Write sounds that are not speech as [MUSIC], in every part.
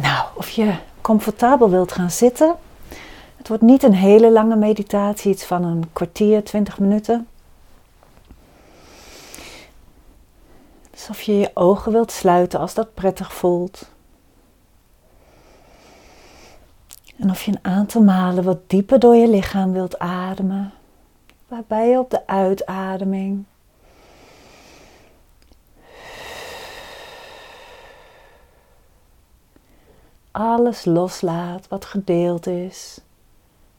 Nou, of je comfortabel wilt gaan zitten. Het wordt niet een hele lange meditatie, iets van een kwartier, twintig minuten. Alsof je je ogen wilt sluiten als dat prettig voelt. En of je een aantal malen wat dieper door je lichaam wilt ademen. Waarbij je op de uitademing alles loslaat wat gedeeld is,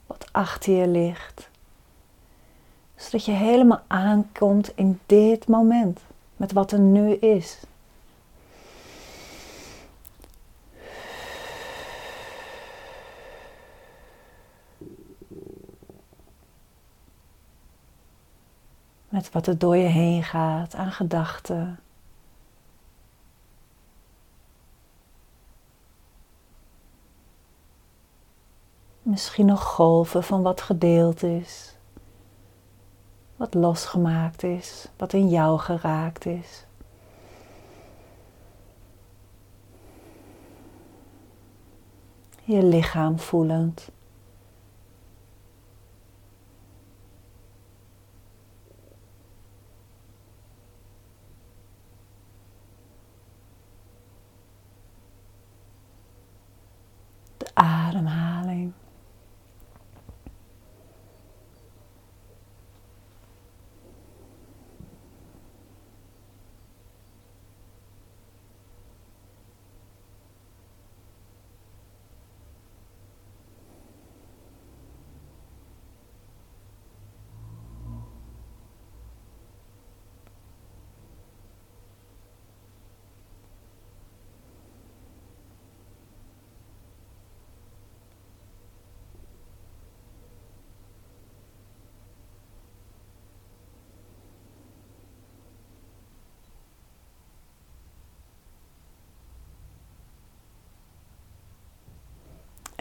wat achter je ligt. Zodat je helemaal aankomt in dit moment, met wat er nu is. Met wat er door je heen gaat aan gedachten. Misschien nog golven van wat gedeeld is, wat losgemaakt is, wat in jou geraakt is. Je lichaam voelend. De ademhaling.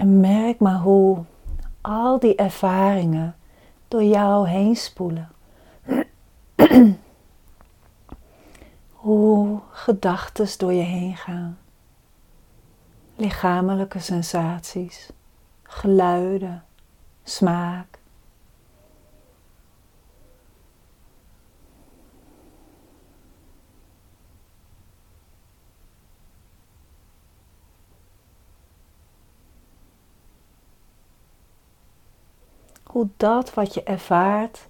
En merk maar hoe al die ervaringen door jou heen spoelen. [CLEARS THROAT] hoe gedachten door je heen gaan. Lichamelijke sensaties, geluiden, smaak. Dat wat je ervaart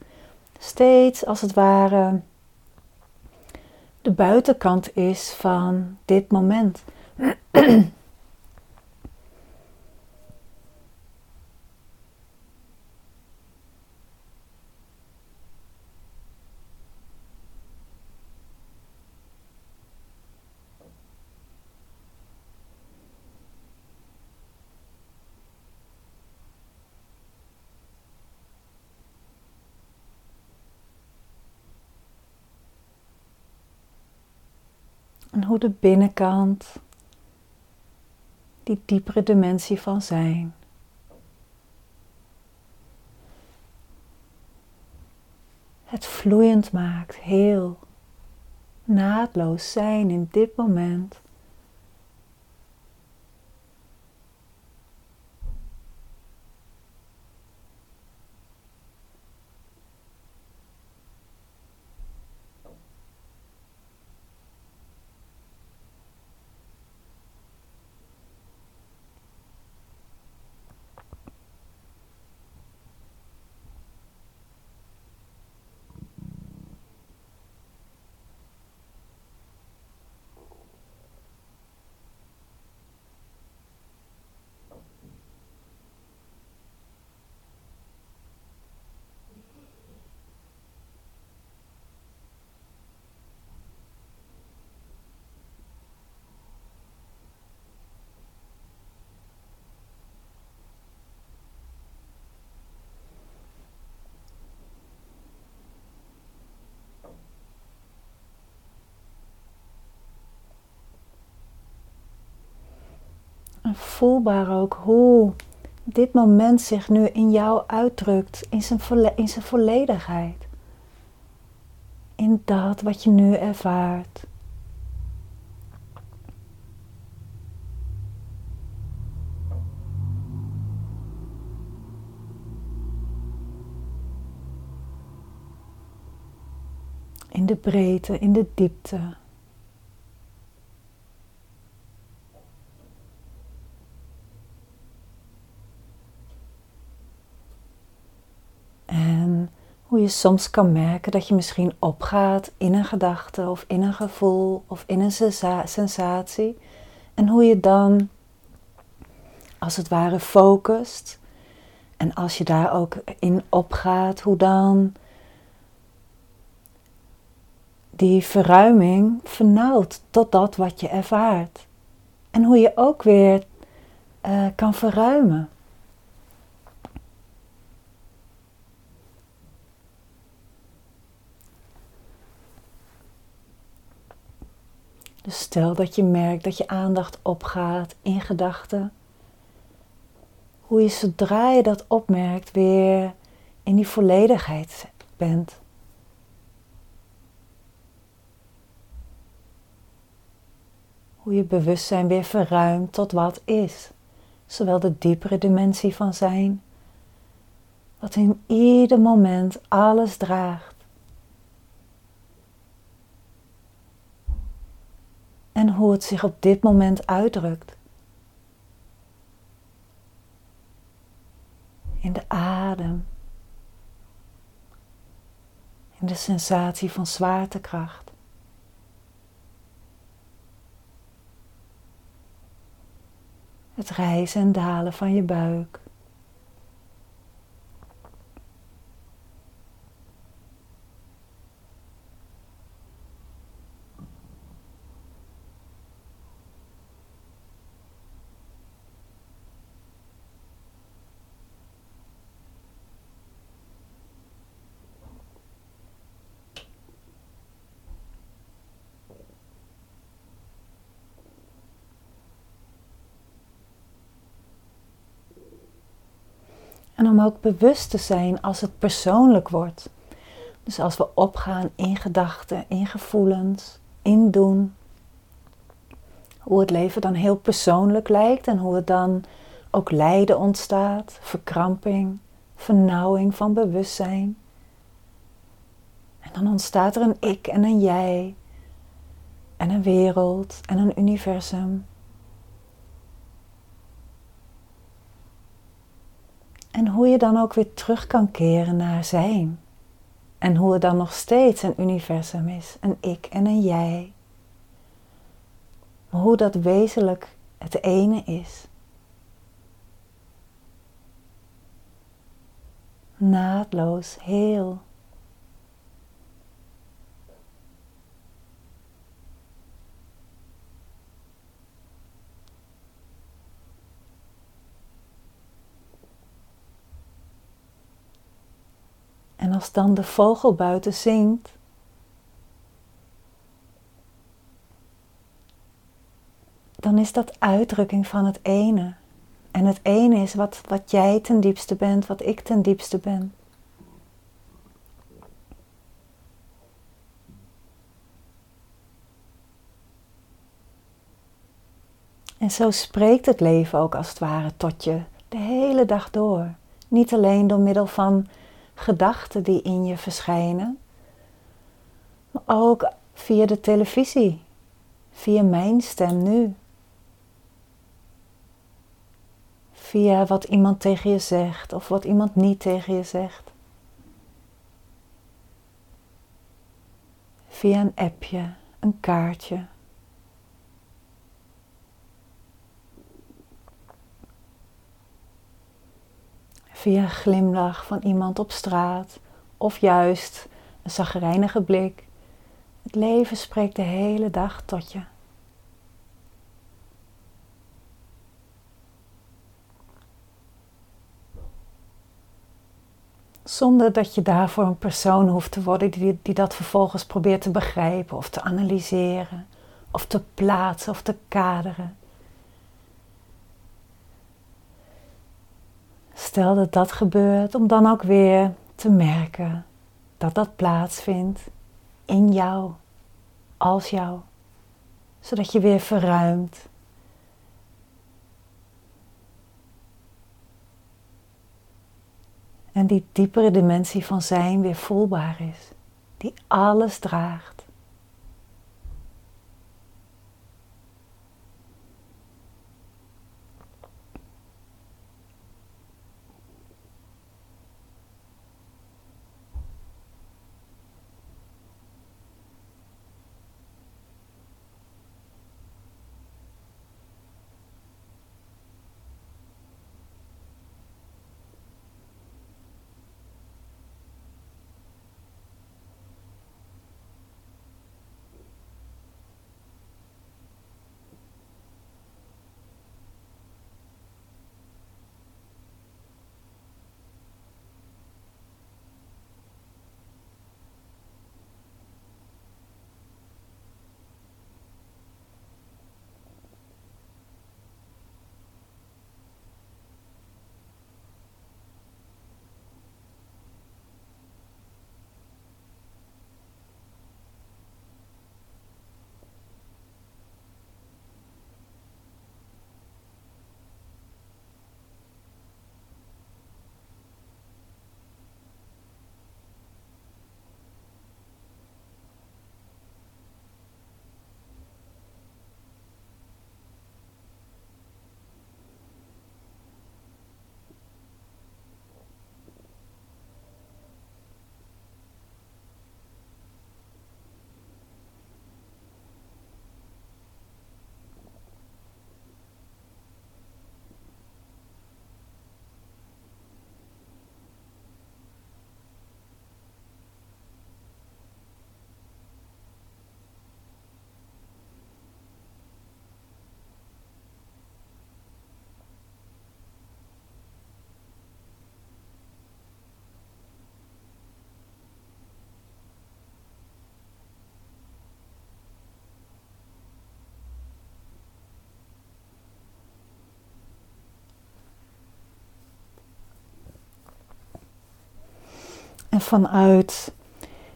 steeds als het ware de buitenkant is van dit moment. [CLEARS THROAT] En hoe de binnenkant, die diepere dimensie van zijn, het vloeiend maakt, heel naadloos zijn in dit moment. En voelbaar ook hoe dit moment zich nu in jou uitdrukt, in zijn, in zijn volledigheid. In dat wat je nu ervaart. In de breedte, in de diepte. Hoe je soms kan merken dat je misschien opgaat in een gedachte of in een gevoel of in een sensatie. En hoe je dan als het ware focust. En als je daar ook in opgaat, hoe dan die verruiming vernauwt tot dat wat je ervaart. En hoe je ook weer uh, kan verruimen. Stel dat je merkt dat je aandacht opgaat in gedachten. Hoe je zodra je dat opmerkt weer in die volledigheid bent. Hoe je bewustzijn weer verruimt tot wat is. Zowel de diepere dimensie van zijn, wat in ieder moment alles draagt. En hoe het zich op dit moment uitdrukt. In de adem. In de sensatie van zwaartekracht. het rijzen en dalen van je buik. En om ook bewust te zijn als het persoonlijk wordt. Dus als we opgaan in gedachten, in gevoelens, in doen. Hoe het leven dan heel persoonlijk lijkt en hoe het dan ook lijden ontstaat, verkramping, vernauwing van bewustzijn. En dan ontstaat er een ik en een jij en een wereld en een universum. En hoe je dan ook weer terug kan keren naar zijn. En hoe het dan nog steeds een universum is, een ik en een jij. Maar hoe dat wezenlijk het ene is. Naadloos, heel. Als dan de vogel buiten zingt, dan is dat uitdrukking van het ene. En het ene is wat, wat jij ten diepste bent, wat ik ten diepste ben. En zo spreekt het leven ook als het ware tot je de hele dag door. Niet alleen door middel van gedachten die in je verschijnen, maar ook via de televisie, via mijn stem nu. Via wat iemand tegen je zegt of wat iemand niet tegen je zegt. Via een appje, een kaartje. Via een glimlach van iemand op straat of juist een zagrijnige blik. Het leven spreekt de hele dag tot je. Zonder dat je daarvoor een persoon hoeft te worden die, die dat vervolgens probeert te begrijpen of te analyseren of te plaatsen of te kaderen. Stel dat dat gebeurt, om dan ook weer te merken dat dat plaatsvindt in jou, als jou, zodat je weer verruimt. En die diepere dimensie van zijn weer voelbaar is. die alles draagt. Vanuit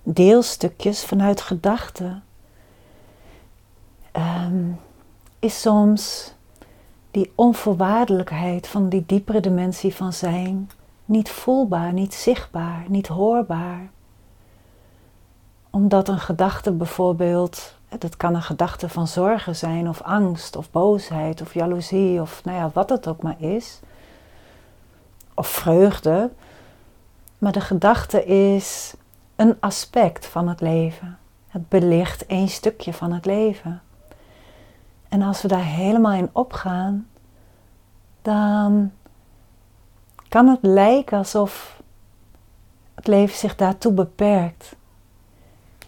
deelstukjes, vanuit gedachten, ehm, is soms die onvoorwaardelijkheid van die diepere dimensie van zijn niet voelbaar, niet zichtbaar, niet hoorbaar. Omdat een gedachte bijvoorbeeld, dat kan een gedachte van zorgen zijn, of angst, of boosheid, of jaloezie, of nou ja, wat het ook maar is, of vreugde, maar de gedachte is een aspect van het leven. Het belicht één stukje van het leven. En als we daar helemaal in opgaan, dan kan het lijken alsof het leven zich daartoe beperkt.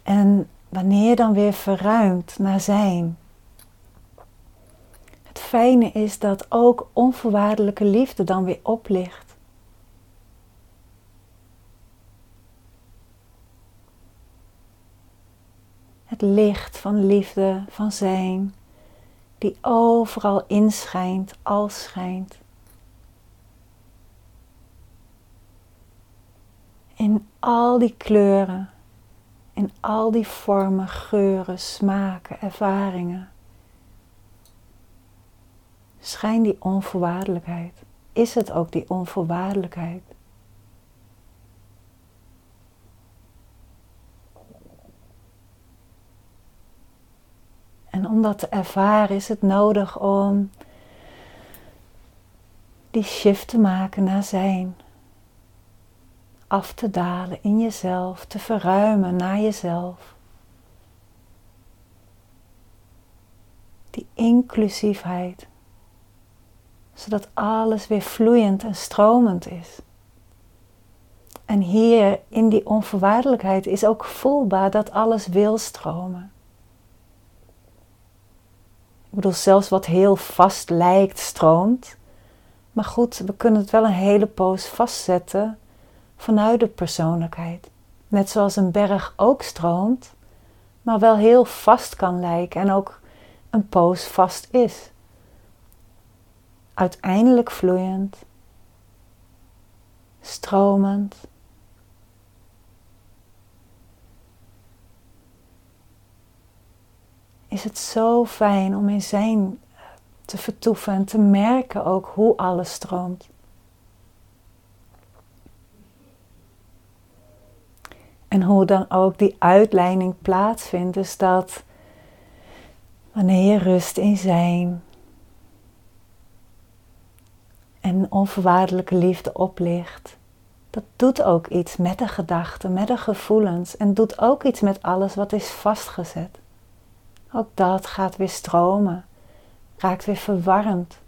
En wanneer dan weer verruimt naar zijn. Het fijne is dat ook onvoorwaardelijke liefde dan weer oplicht. Het licht van liefde, van zijn, die overal inschijnt, al schijnt. In al die kleuren, in al die vormen, geuren, smaken, ervaringen. Schijnt die onvoorwaardelijkheid. Is het ook die onvoorwaardelijkheid? En om dat te ervaren is het nodig om die shift te maken naar zijn. Af te dalen in jezelf, te verruimen naar jezelf. Die inclusiefheid, zodat alles weer vloeiend en stromend is. En hier in die onvoorwaardelijkheid is ook voelbaar dat alles wil stromen. Bedoel, zelfs wat heel vast lijkt, stroomt. Maar goed, we kunnen het wel een hele poos vastzetten vanuit de persoonlijkheid. Net zoals een berg ook stroomt, maar wel heel vast kan lijken en ook een poos vast is. Uiteindelijk vloeiend, stromend is het zo fijn om in zijn te vertoeven en te merken ook hoe alles stroomt. En hoe dan ook die uitleiding plaatsvindt. Dus dat wanneer je rust in zijn en onvoorwaardelijke liefde oplicht, dat doet ook iets met de gedachten, met de gevoelens en doet ook iets met alles wat is vastgezet. Ook dat gaat weer stromen, raakt weer verwarmd,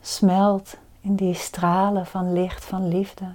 smelt in die stralen van licht, van liefde.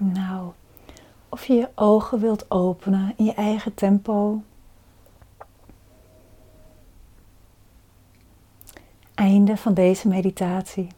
Nou, of je je ogen wilt openen in je eigen tempo. Einde van deze meditatie.